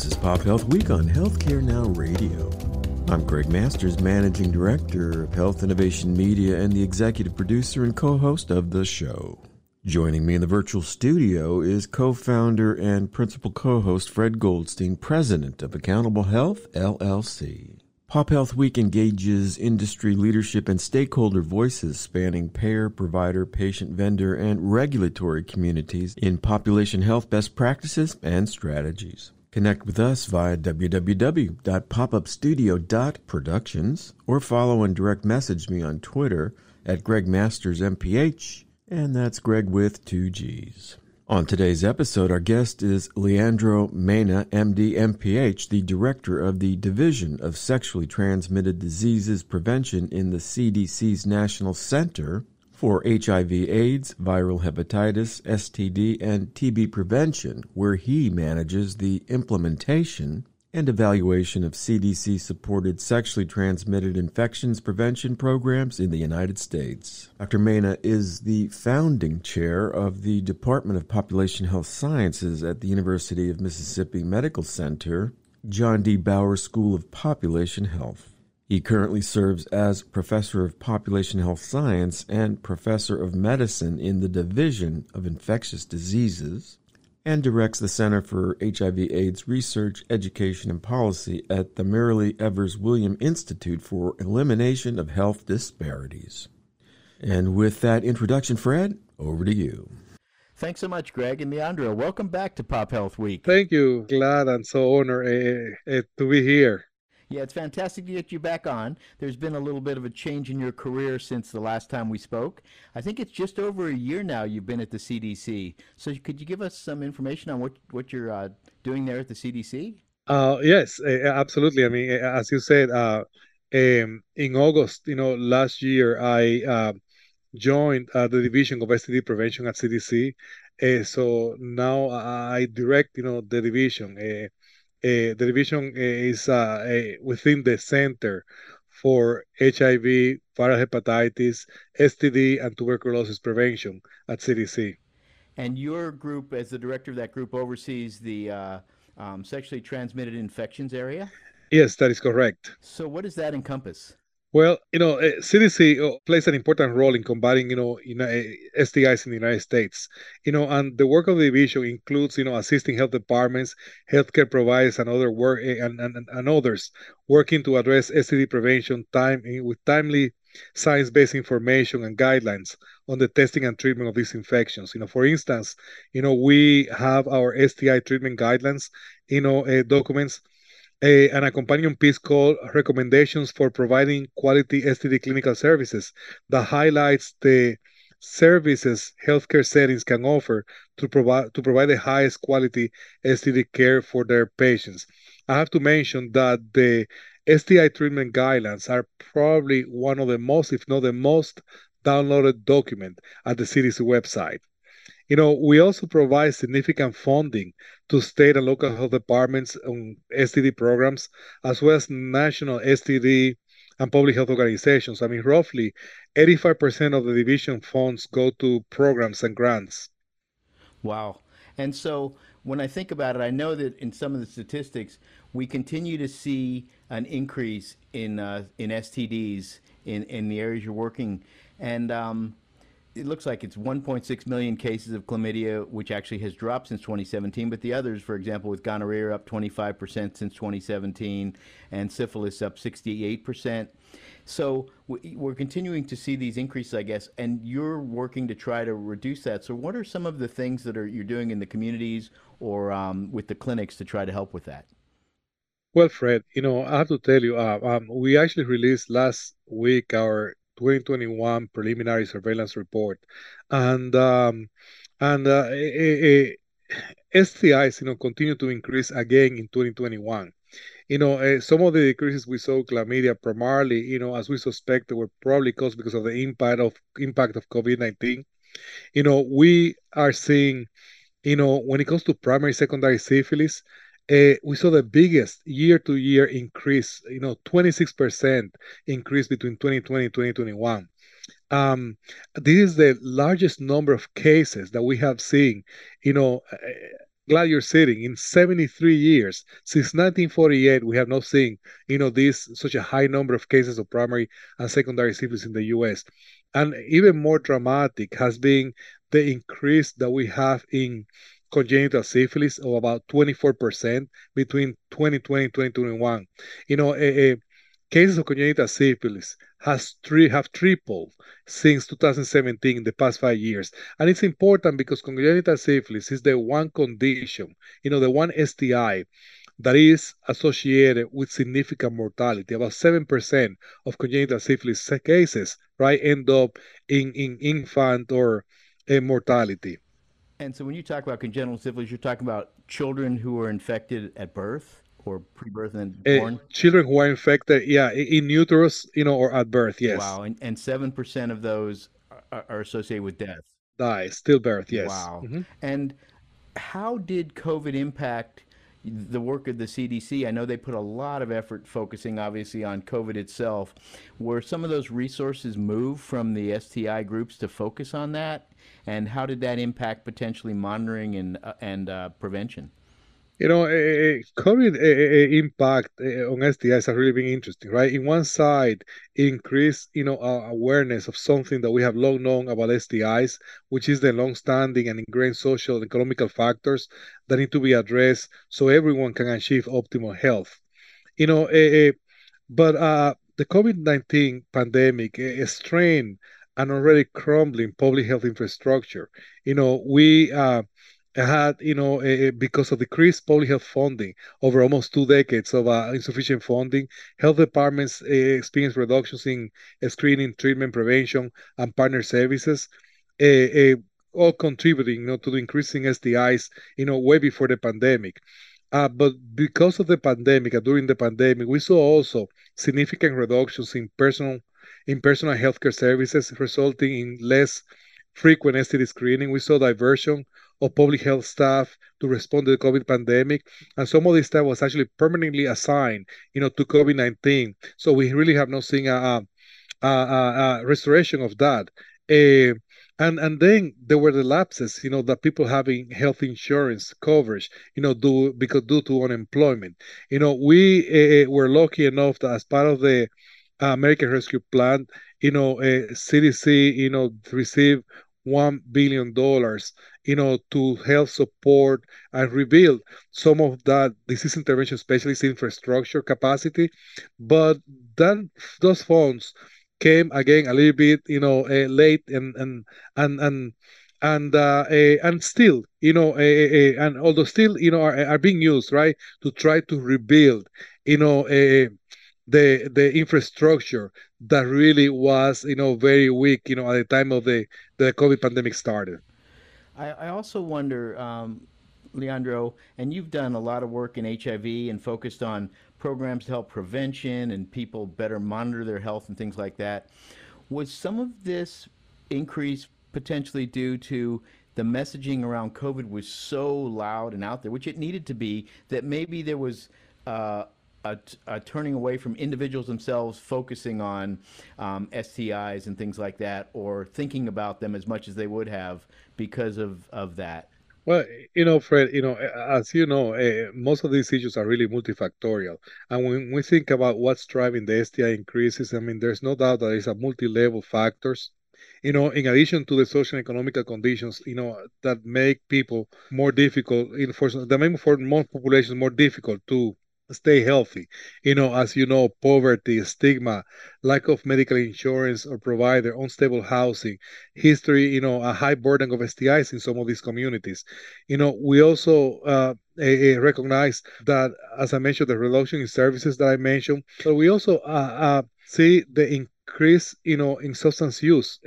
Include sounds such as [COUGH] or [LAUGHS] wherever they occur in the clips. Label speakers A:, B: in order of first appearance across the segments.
A: This is Pop Health Week on Healthcare Now Radio. I'm Greg Masters, Managing Director of Health Innovation Media and the executive producer and co host of the show. Joining me in the virtual studio is co founder and principal co host Fred Goldstein, president of Accountable Health, LLC. Pop Health Week engages industry leadership and stakeholder voices spanning payer, provider, patient, vendor, and regulatory communities in population health best practices and strategies. Connect with us via www.popupstudio.productions or follow and direct message me on Twitter at GregMastersMPH, and that's Greg with two G's. On today's episode, our guest is Leandro Mena, MD, MPH, the director of the Division of Sexually Transmitted Diseases Prevention in the CDC's National Center for HIV, AIDS, viral hepatitis, STD, and TB prevention, where he manages the implementation and evaluation of CDC supported sexually transmitted infections prevention programs in the United States. Dr. Mena is the founding chair of the Department of Population Health Sciences at the University of Mississippi Medical Center, John D. Bower School of Population Health. He currently serves as Professor of Population Health Science and Professor of Medicine in the Division of Infectious Diseases and directs the Center for HIV AIDS Research, Education, and Policy at the Myrlie Evers William Institute for Elimination of Health Disparities. And with that introduction, Fred, over to you.
B: Thanks so much, Greg and Leandro. Welcome back to Pop Health Week.
C: Thank you. Glad and so honored uh, uh, to be here.
B: Yeah, it's fantastic to get you back on. There's been a little bit of a change in your career since the last time we spoke. I think it's just over a year now you've been at the CDC. So could you give us some information on what, what you're uh, doing there at the CDC?
C: Uh, yes, absolutely. I mean, as you said, uh, um, in August, you know, last year, I uh, joined uh, the division of STD prevention at CDC. So now I direct, you know, the division. Uh, uh, the division uh, is uh, within the Center for HIV, viral hepatitis, STD, and tuberculosis prevention at CDC.
B: And your group, as the director of that group, oversees the uh, um, sexually transmitted infections area?
C: Yes, that is correct.
B: So, what does that encompass?
C: Well, you know, CDC eh, uh, plays an important role in combating, you know, STIs in the United States. You know, and the work of the division includes, you know, assisting health departments, healthcare providers, and other work eh, and, and, and others working to address STD prevention time eh, with timely science-based information and guidelines on the testing and treatment of these infections. You know, for instance, you know, we have our STI treatment guidelines, you know, uh, documents a, an accompanying piece called Recommendations for Providing Quality STD Clinical Services that highlights the services healthcare settings can offer to provide to provide the highest quality STD care for their patients. I have to mention that the STI treatment guidelines are probably one of the most, if not the most, downloaded document at the CDC website. You know, we also provide significant funding to state and local health departments on STD programs, as well as national STD and public health organizations. I mean, roughly 85% of the division funds go to programs and grants.
B: Wow. And so when I think about it, I know that in some of the statistics, we continue to see an increase in uh, in STDs in, in the areas you're working. And um, it looks like it's 1.6 million cases of chlamydia, which actually has dropped since 2017. But the others, for example, with gonorrhea up 25% since 2017, and syphilis up 68%. So we're continuing to see these increases, I guess, and you're working to try to reduce that. So what are some of the things that are you're doing in the communities or um, with the clinics to try to help with that?
C: Well, Fred, you know, I have to tell you, uh, um, we actually released last week our 2021 preliminary surveillance report, and um, and uh, STIs, you know, continue to increase again in 2021. You know, uh, some of the decreases we saw chlamydia primarily, you know, as we suspect, were probably caused because of the impact of impact of COVID-19. You know, we are seeing, you know, when it comes to primary, secondary syphilis, uh, we saw the biggest year-to-year increase, you know, 26% increase between 2020 and 2021. Um, this is the largest number of cases that we have seen, you know, uh, glad you're sitting. In 73 years, since 1948, we have not seen, you know, this such a high number of cases of primary and secondary syphilis in the U.S. And even more dramatic has been the increase that we have in congenital syphilis of about 24% between 2020 and 2021. You know, a, a cases of congenital syphilis has three have tripled since 2017 in the past five years. And it's important because congenital syphilis is the one condition you know the one sti that is associated with significant mortality. About 7% of congenital syphilis cases right end up in, in infant or uh, mortality
B: and so when you talk about congenital syphilis you're talking about children who are infected at birth or pre-birth and
C: Uh,
B: born.
C: children who are infected, yeah, in uterus, you know, or at birth, yes,
B: Wow, and and seven percent of those are, are associated with death.
C: die, stillbirth, yes.
B: Wow.
C: Mhm.
B: And how did COVID impact the work of the CDC? I know they put a lot of effort focusing, obviously, on COVID itself. Were some of those resources moved from the STI groups to focus on that? And how did that impact potentially monitoring and uh, and uh, prevention?
C: You know, eh, eh, COVID eh, eh, impact on STIs has really been interesting, right? In one side, increase, you know, our awareness of something that we have long known about STIs, which is the long-standing and ingrained social and economical factors that need to be addressed so everyone can achieve optimal health. You know, but uh, the COVID-19 pandemic eh, strained an already crumbling public health infrastructure. You know, we uh, had, you know, uh, because of decreased public health funding over almost two decades of uh, insufficient funding, health departments uh, experienced reductions in screening, treatment, prevention, and partner services, uh, uh, all contributing, you know, to the increasing STIs, you know, way before the pandemic. Uh, but because of the pandemic, and during the pandemic, we saw also significant reductions in personal in personal healthcare services, resulting in less frequent STD screening. We saw diversion of public health staff to respond to the COVID pandemic, and some of this staff was actually permanently assigned, you know, to COVID nineteen. So we really have not seen a, a, a, a restoration of that. Uh, and and then there were the lapses, you know, that people having health insurance coverage, you know, do because due to unemployment. You know, we uh, were lucky enough that as part of the American Rescue Plan, you know, CDC, you know, received one billion dollars, you know, to help support and rebuild some of that disease intervention specialist infrastructure capacity. But then those funds came again a little bit, you know, uh, late and and and and and uh, uh, and still, you know, and although still, you know, are, are being used right to try to rebuild, you know, uh, the the infrastructure that really was, you know, very weak, you know, at the time of the the COVID pandemic started.
B: I, I also wonder, um, Leandro, and you've done a lot of work in HIV and focused on programs to help prevention and people better monitor their health and things like that. Was some of this increase potentially due to the messaging around COVID was so loud and out there, which it needed to be, that maybe there was uh, turning away from individuals themselves focusing on um, STIs and things like that, or thinking about them as much as they would have because of, of that?
C: Well, you know, Fred, you know, as you know, uh, most of these issues are really multifactorial. And when we think about what's driving the STI increases, I mean, there's no doubt that there's a multi-level factors. You know, in addition to the social and economical conditions, you know, that make people more difficult, in for that make for most populations more difficult to stay healthy. You know, as you know, poverty, stigma, lack of medical insurance or provider, unstable housing, history, you know, a high burden of STIs in some of these communities. You know, we also uh, uh, recognize that, as I mentioned, the reduction in services that I mentioned, but we also uh, uh see the increase, you know, in substance use.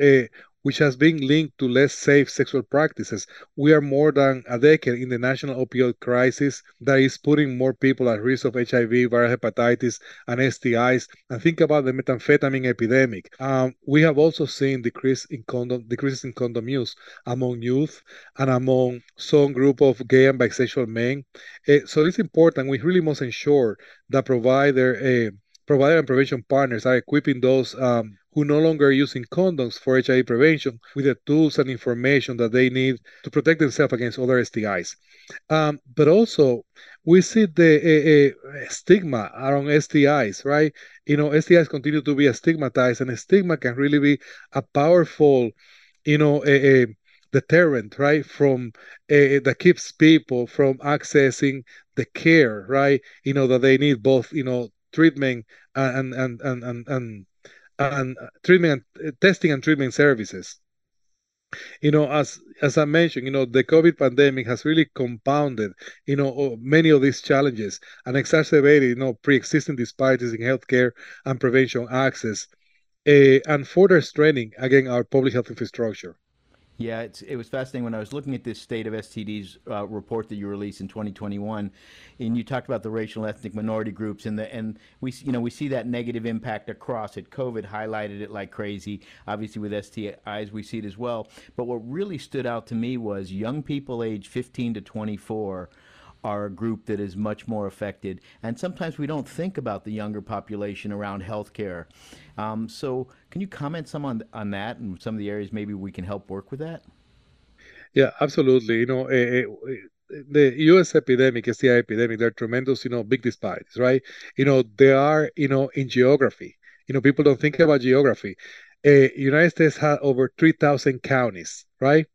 C: Which has been linked to less safe sexual practices. We are more than a decade in the national opioid crisis that is putting more people at risk of HIV, viral hepatitis, and STIs. And think about the methamphetamine epidemic. Um, we have also seen decrease in condom, decreases in condom use among youth and among some group of gay and bisexual men. Uh, so it's important. We really must ensure that provider uh, provider and prevention partners are equipping those um, who no longer are using condoms for HIV prevention with the tools and information that they need to protect themselves against other STIs. Um, but also, we see the uh, uh, stigma around STIs, right? You know, STIs continue to be stigmatized, and stigma can really be a powerful, you know, a, a deterrent, right, from that keeps people from accessing the care, right? You know that they need both, you know, treatment and and and and and, and treatment, and, testing and treatment services. You know as as i mentioned you know the covid pandemic has really compounded you know many of these challenges and exacerbated you know pre-existing disparities in healthcare and prevention access uh, and further straining again our public health infrastructure
B: yeah, it was fascinating when I was looking at this state of STDs uh, report that you released in 2021, and you talked about the racial and ethnic minority groups, and the and we you know we see that negative impact across it. COVID highlighted it like crazy. Obviously, with STIs, we see it as well. But what really stood out to me was young people aged 15 to 24 are a group that is much more affected. And sometimes we don't think about the younger population around healthcare. Um, so, can you comment some on on that and some of the areas maybe we can help work with that?
C: Yeah, absolutely. You know, uh, the U.S. epidemic, STI epidemic, there are tremendous, you know, big disparities, right? You know, there are, you know, in geography. You know, people don't think about geography. Uh, United States has over 3,000 counties, right?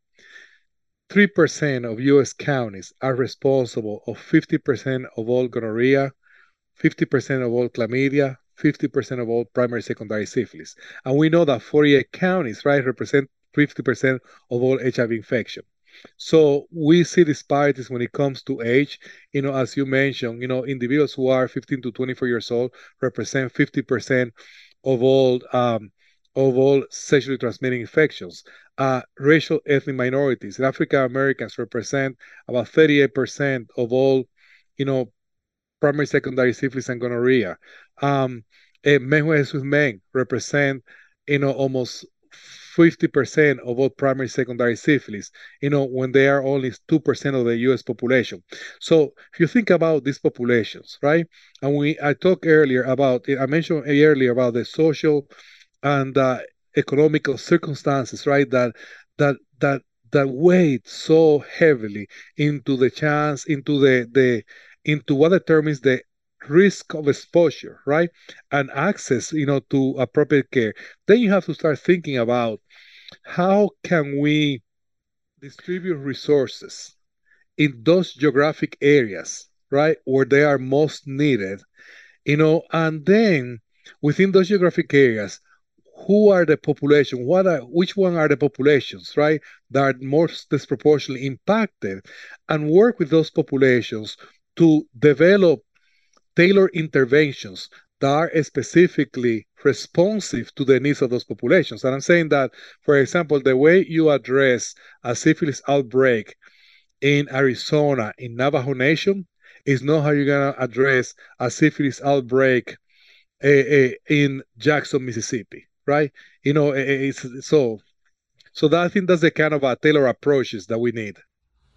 C: 3% of US counties are responsible of 50% of all gonorrhea, 50% of all chlamydia, 50% of all primary secondary syphilis. And we know that 48 counties, right, represent 50% of all HIV infection. So we see disparities when it comes to age. You know, as you mentioned, you know, individuals who are 15 to 24 years old represent 50% of all um, of all sexually transmitted infections. Uh, racial ethnic minorities and African Americans represent about 38% of all, you know, primary, secondary syphilis and gonorrhea. Um, men who with men represent, you know, almost 50% of all primary, secondary syphilis, you know, when they are only 2% of the US population. So if you think about these populations, right? And we, I talked earlier about, I mentioned earlier about the social and uh, economical circumstances, right? That that that that weighed so heavily into the chance, into the the into what determines the risk of exposure, right? And access, you know, to appropriate care. Then you have to start thinking about how can we distribute resources in those geographic areas, right, where they are most needed, you know, and then within those geographic areas, who are the population what are which one are the populations right that are most disproportionately impacted and work with those populations to develop tailored interventions that are specifically responsive to the needs of those populations. And i'm saying that for example the way you address a syphilis outbreak in arizona in navajo nation is not how you're going to address a syphilis outbreak uh, uh, in jackson mississippi right? You know, it's so so that I think that's the kind of uh, tailor approaches that we need.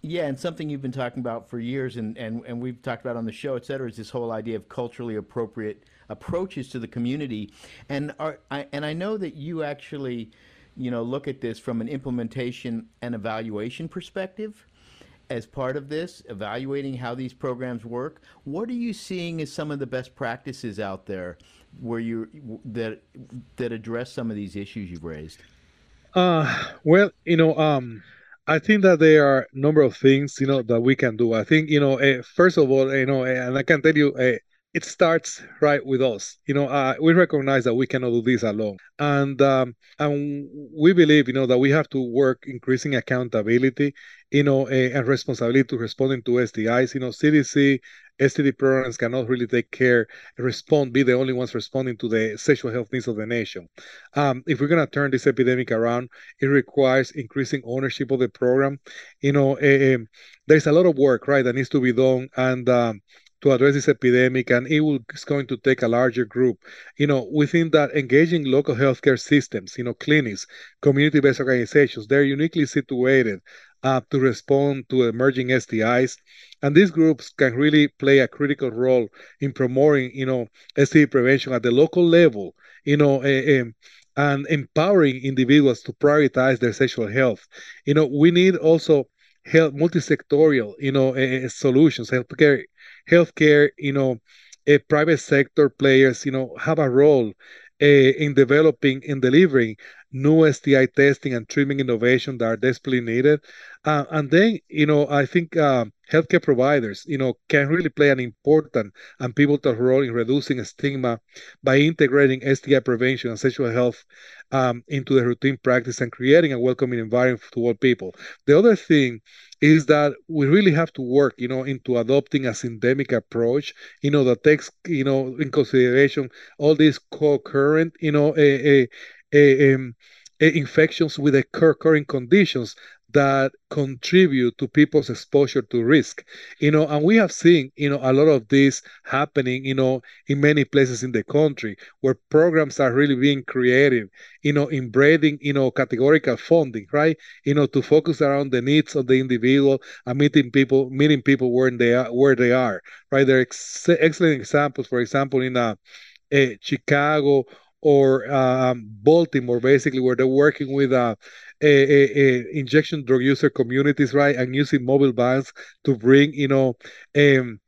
B: Yeah, and something you've been talking about for years, and, and, and we've talked about on the show, et cetera, is this whole idea of culturally appropriate approaches to the community. And are, I, and I know that you actually, you know, look at this from an implementation and evaluation perspective as part of this, evaluating how these programs work. What are you seeing as some of the best practices out there where you that that address some of these issues you've raised?
C: Uh, well, you know, um, I think that there are a number of things you know that we can do. I think you know, uh, first of all, you know, uh, and I can tell you, uh, it starts right with us. You know, uh, we recognize that we cannot do this alone, and um, and we believe, you know, that we have to work increasing accountability, you know, and responsibility to responding to STIs. You know, CDC STD programs cannot really take care, respond, be the only ones responding to the sexual health needs of the nation. Um, if we're going to turn this epidemic around, it requires increasing ownership of the program. You know, uh, there's a lot of work, right, that needs to be done, and um, to address this epidemic, and it will, it's going to take a larger group. You know, within that, engaging local healthcare systems, you know, clinics, community-based organizations, they're uniquely situated uh, to respond to emerging STIs. And these groups can really play a critical role in promoting, you know, STI prevention at the local level, you know, uh, and empowering individuals to prioritize their sexual health. You know, we need also health multi-sectorial, you know, uh, solutions, healthcare, healthcare, you know, uh, private sector players, you know, have a role uh, in developing and delivering new STI testing and treatment innovation that are desperately needed. Uh, and then, you know, I think uh, healthcare providers, you know, can really play an important and pivotal role in reducing stigma by integrating STI prevention and sexual health um, into the routine practice and creating a welcoming environment to all people. The other thing is that we really have to work, you know, into adopting a syndemic approach, you know, that takes, you know, in consideration all these co-current, you know, a, a, a, um, infections with the current conditions that contribute to people's exposure to risk. You know and we have seen you know a lot of this happening you know in many places in the country where programs are really being created you know embracing you know categorical funding right? You know to focus around the needs of the individual and meeting people meeting people where they are where they are right? There are ex- excellent examples for example in uh, uh, chicago or um, Baltimore, basically, where they're working with uh, a, a, a injection drug user communities, right, and using mobile vans to bring, you know, um,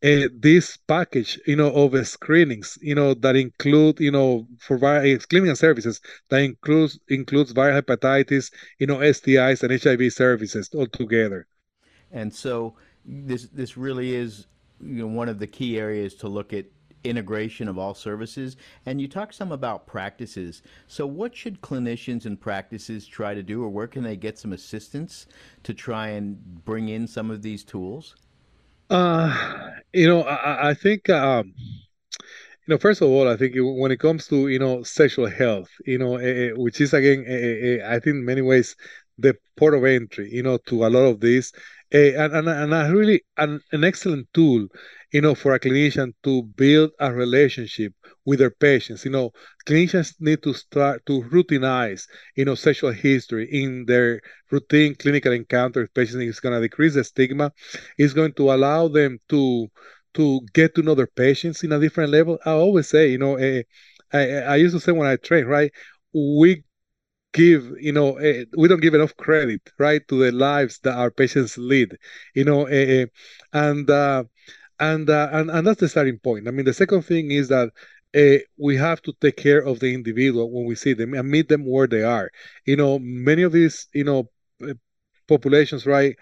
C: this package, you know, of uh, screenings, you know, that include, you know, for various screening and services that includes includes viral hepatitis, you know, STIs and HIV services all together.
B: And so this this really is you know one of the key areas to look at integration of all services. And you talk some about practices. So, what should clinicians and practices try to do, or where can they get some assistance to try and bring in some of these tools?
C: Uh, you know, I, I think. Um, you know, first of all, I think when it comes to you know sexual health, you know, uh, which is again, uh, I think in many ways the port of entry, you know, to a lot of this, uh, and, and and a really an, an excellent tool you know, for a clinician to build a relationship with their patients. You know, clinicians need to start to routinize, you know, sexual history in their routine clinical encounter with patients. It's going to decrease the stigma. It's going to allow them to to get to know their patients in a different level. I always say, you know, uh, I, I used to say when I train, right, we give you know uh, we don't give enough credit right to the lives that our patients lead you know uh, and uh, and, uh, and and that's the starting point. I mean, the second thing is that we have to take care of the individual when we see them and meet them where they are. You know, many of these, you know, populations, right,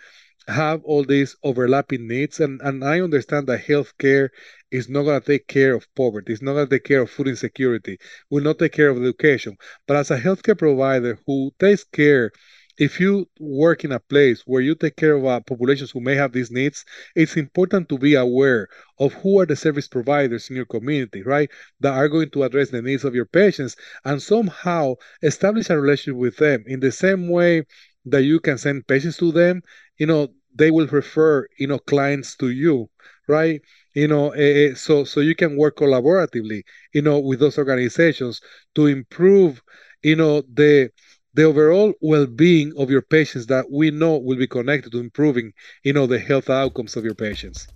C: have all these overlapping needs, and and I understand that healthcare is not going to take care of poverty. It's not going to take care of food insecurity. Will not take care of education. But as a healthcare provider who takes care if you work in a place where you take care of uh, populations who may have these needs, it's important to be aware of who are the service providers in your community, right? That are going to address the needs of your patients and somehow establish a relationship with them in the same way that you can send patients to them, you know, they will refer, you know, clients to you, right? You know, uh, so so you can work collaboratively, you know, with those organizations to improve, you know, the the overall well-being of your patients that we know will be connected to improving you know the health outcomes of your patients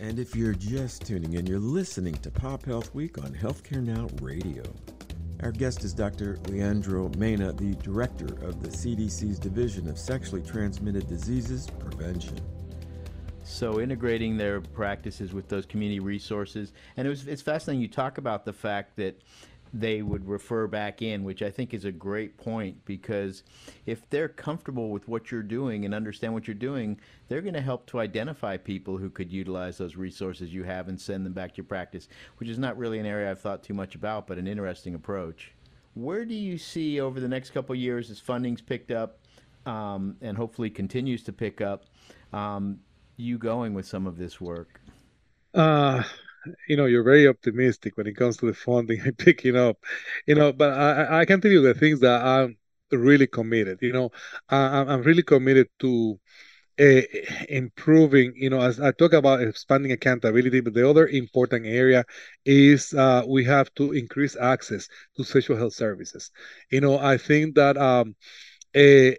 A: and if you're just tuning in you're listening to pop health week on healthcare now radio our guest is Dr. Leandro Mena, the director of the CDC's Division of Sexually Transmitted Diseases Prevention.
B: So integrating their practices with those community resources, and it was it's fascinating. You talk about the fact that they would refer back in, which I think is a great point because if they're comfortable with what you're doing and understand what you're doing, they're going to help to identify people who could utilize those resources you have and send them back to your practice, which is not really an area I've thought too much about, but an interesting approach. Where do you see over the next couple years as funding's picked up um, and hopefully continues to pick up, um, you going with some of this work?
C: Uh, you know you're very optimistic when it comes to the funding [LAUGHS] and picking up you know but i i can tell you the things that i'm really committed you know I, i'm really committed to uh, improving you know as i talk about expanding accountability but the other important area is uh, we have to increase access to sexual health services. You know i think that um uh,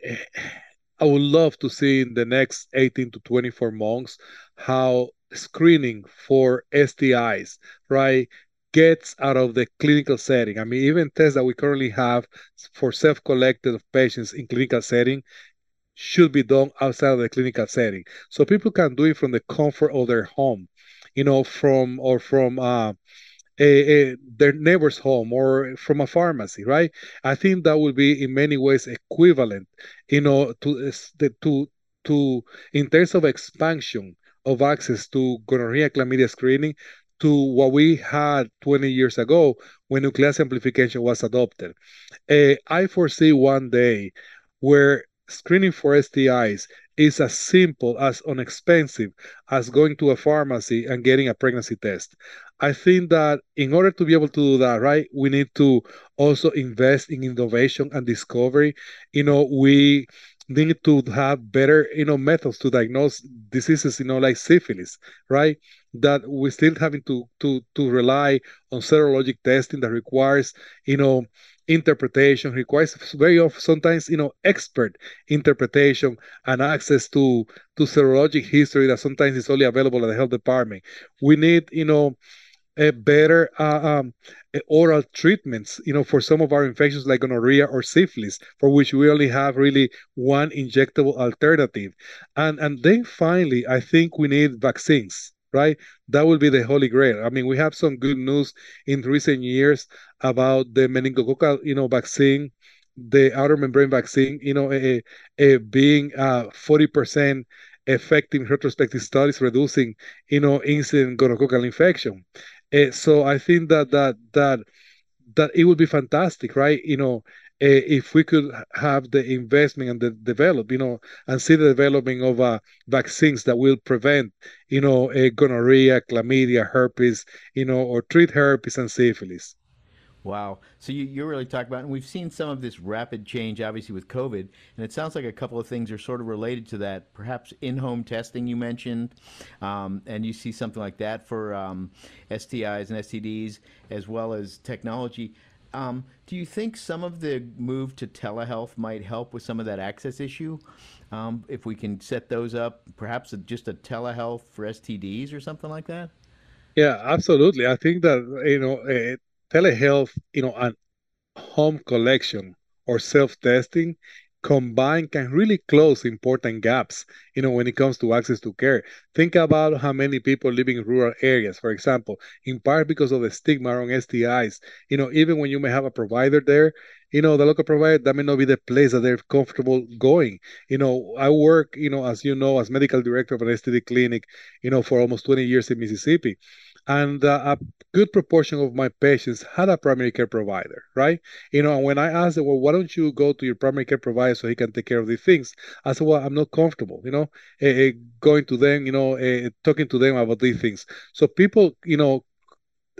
C: i would love to see in the next 18 to 24 months how screening for STIs, right, gets out of the clinical setting. I mean, even tests that we currently have for self-collected patients in clinical setting should be done outside of the clinical setting. So people can do it from the comfort of their home, you know, from or from uh, a, a, their neighbor's home or from a pharmacy, right? I think that will be in many ways equivalent, you know, to to to in terms of expansion of access to gonorrhea chlamydia screening to what we had 20 years ago when nucleus amplification was adopted. Uh, I foresee one day where screening for STIs is as simple as inexpensive as going to a pharmacy and getting a pregnancy test. I think that in order to be able to do that, right, we need to also invest in innovation and discovery. You know, we need to have better, you know, methods to diagnose diseases, you know, like syphilis, right? That we're still having to to to rely on serologic testing that requires, you know, interpretation requires very often sometimes you know expert interpretation and access to to serologic history that sometimes is only available at the health department we need you know a better uh, um, oral treatments you know for some of our infections like gonorrhea or syphilis for which we only have really one injectable alternative and and then finally i think we need vaccines right? That will be the holy grail. I mean, we have some good news in recent years about the meningococcal, you know, vaccine, the outer membrane vaccine, you know, a, a being uh, 40% effective in retrospective studies, reducing, you know, incident gonococcal infection. Uh, so I think that that that that it would be fantastic, right? You know, uh, if we could have the investment and the develop, you know, and see the development of uh, vaccines that will prevent, you know, uh, gonorrhea, chlamydia, herpes, you know, or treat herpes and syphilis.
B: Wow. So you, you're really talking about, and we've seen some of this rapid change, obviously, with COVID, and it sounds like a couple of things are sort of related to that. Perhaps in home testing, you mentioned, um, and you see something like that for um, STIs and STDs, as well as technology. Um, do you think some of the move to telehealth might help with some of that access issue? Um, if we can set those up, perhaps a, just a telehealth for STDs or something like that?
C: Yeah, absolutely. I think that, you know, uh, telehealth, you know, and home collection or self testing combined can really close important gaps, you know, when it comes to access to care. Think about how many people live in rural areas, for example, in part because of the stigma around STIs. You know, even when you may have a provider there, you know, the local provider, that may not be the place that they're comfortable going. You know, I work, you know, as you know, as medical director of an STD clinic, you know, for almost 20 years in Mississippi and uh, a good proportion of my patients had a primary care provider, right? You know, and when I asked them, well, why don't you go to your primary care provider so he can take care of these things? I said, well, I'm not comfortable, you know, uh, going to them, you know, uh, talking to them about these things. So people, you know,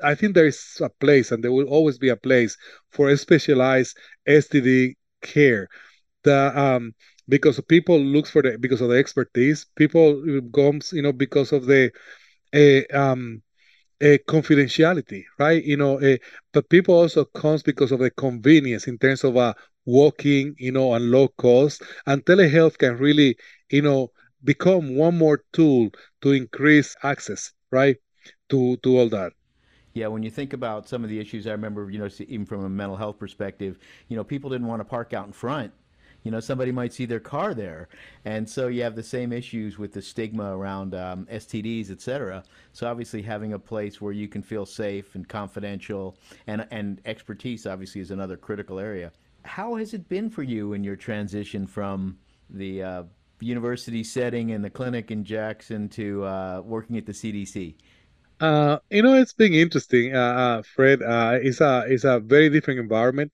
C: I think there is a place, and there will always be a place for a specialized STD care. The um, because people look for the because of the expertise, people comes, you know, because of the uh, um uh, confidentiality, right? You know, uh, but people also comes because of the convenience in terms of uh, walking, you know, and low cost. And telehealth can really, you know, become one more tool to increase access, right, to to all that.
B: Yeah, when you think about some of the issues, I remember, you know, even from a mental health perspective, you know, people didn't want to park out in front you know somebody might see their car there. And so you have the same issues with the stigma around um, stds etc so obviously having a place where you can feel safe and confidential and and expertise obviously is another critical area. How has it been for you in your transition from the uh, university setting and the clinic in jackson to uh, working at the cdc
C: uh, you know, it's been interesting, uh, uh, Fred. Uh, it's a it's a very different environment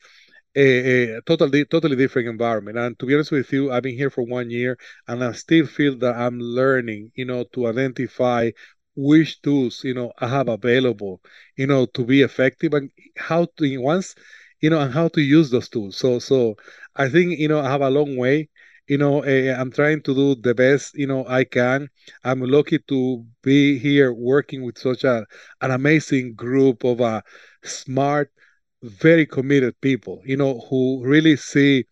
C: a, a totally totally different environment. And to be honest with you, I've been here for one year, and I still feel that I'm learning, you know, to identify which tools you know I have available, you know, to be effective and how to once, you know, and how to use those tools. So so I think you know I have a long way. You know, uh, I'm trying to do the best you know I can. I'm lucky to be here working with such a an amazing group of uh, smart very committed people, you know, who really see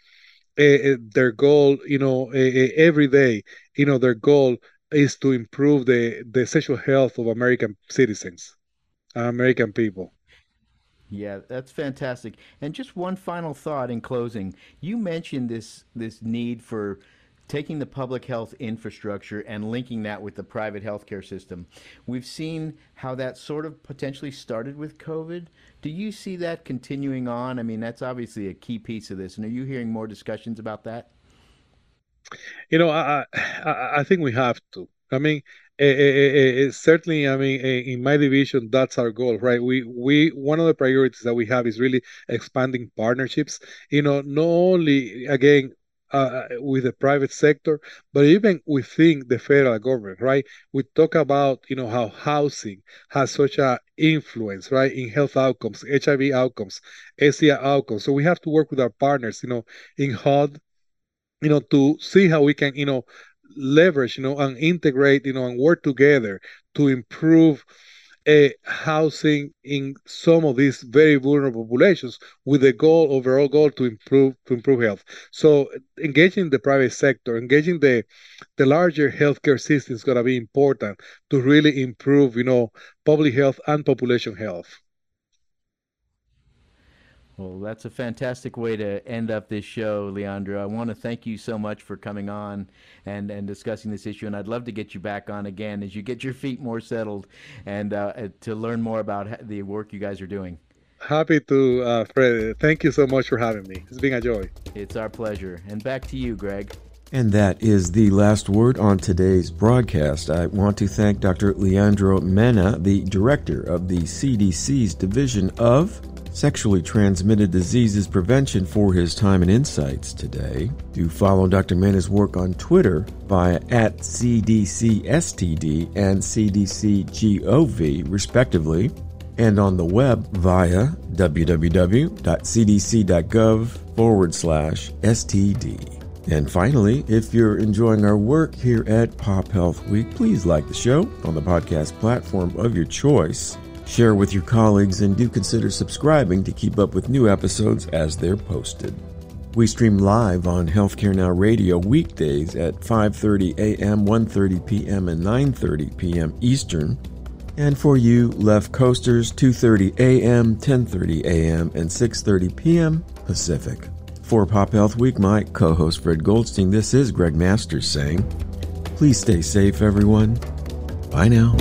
C: uh, their goal, you know, uh, every day, you know, their goal is to improve the, the sexual health of American citizens, American people.
B: Yeah, that's fantastic. And just one final thought in closing. You mentioned this this need for taking the public health infrastructure and linking that with the private healthcare system. We've seen how that sort of potentially started with COVID. Do you see that continuing on? I mean, that's obviously a key piece of this. And are you hearing more discussions about that?
C: You know, I I, I think we have to. I mean, uh, certainly, I mean, in my division, that's our goal, right? We we one of the priorities that we have is really expanding partnerships. You know, not only again uh, with the private sector, but even within the federal government, right? We talk about, you know, how housing has such a influence, right, in health outcomes, HIV outcomes, STI outcomes. So we have to work with our partners, you know, in HUD, you know, to see how we can, you know, leverage, you know, and integrate, you know, and work together to improve uh, housing in some of these very vulnerable populations with the goal, overall goal, to improve to improve health. So engaging the private sector, engaging the the larger healthcare system is going to be important to really improve, you know, public health and population health.
B: Well, that's a fantastic way to end up this show, Leandro. I want to thank you so much for coming on and, and discussing this issue. And I'd love to get you back on again as you get your feet more settled and uh, to learn more about the work you guys are doing.
C: Happy to, uh, Fred. Thank you so much for having me. It's been a joy.
B: It's our pleasure. And back to you, Greg.
A: And that is the last word on today's broadcast. I want to thank Dr. Leandro Mena, the director of the CDC's Division of Sexually Transmitted Diseases Prevention for his time and insights today. Do follow Dr. Mena's work on Twitter via at CDCSTD and CDCGOV, respectively, and on the web via www.cdc.gov forward slash STD. And finally, if you're enjoying our work here at Pop Health Week, please like the show on the podcast platform of your choice Share with your colleagues and do consider subscribing to keep up with new episodes as they're posted. We stream live on Healthcare Now Radio weekdays at 5:30 a.m., 1:30 p.m., and 9:30 p.m. Eastern. And for you left coasters, 2:30 a.m., 10:30 a.m., and 6:30 p.m. Pacific. For Pop Health Week, my co-host Fred Goldstein, this is Greg Masters saying, "Please stay safe, everyone. Bye now."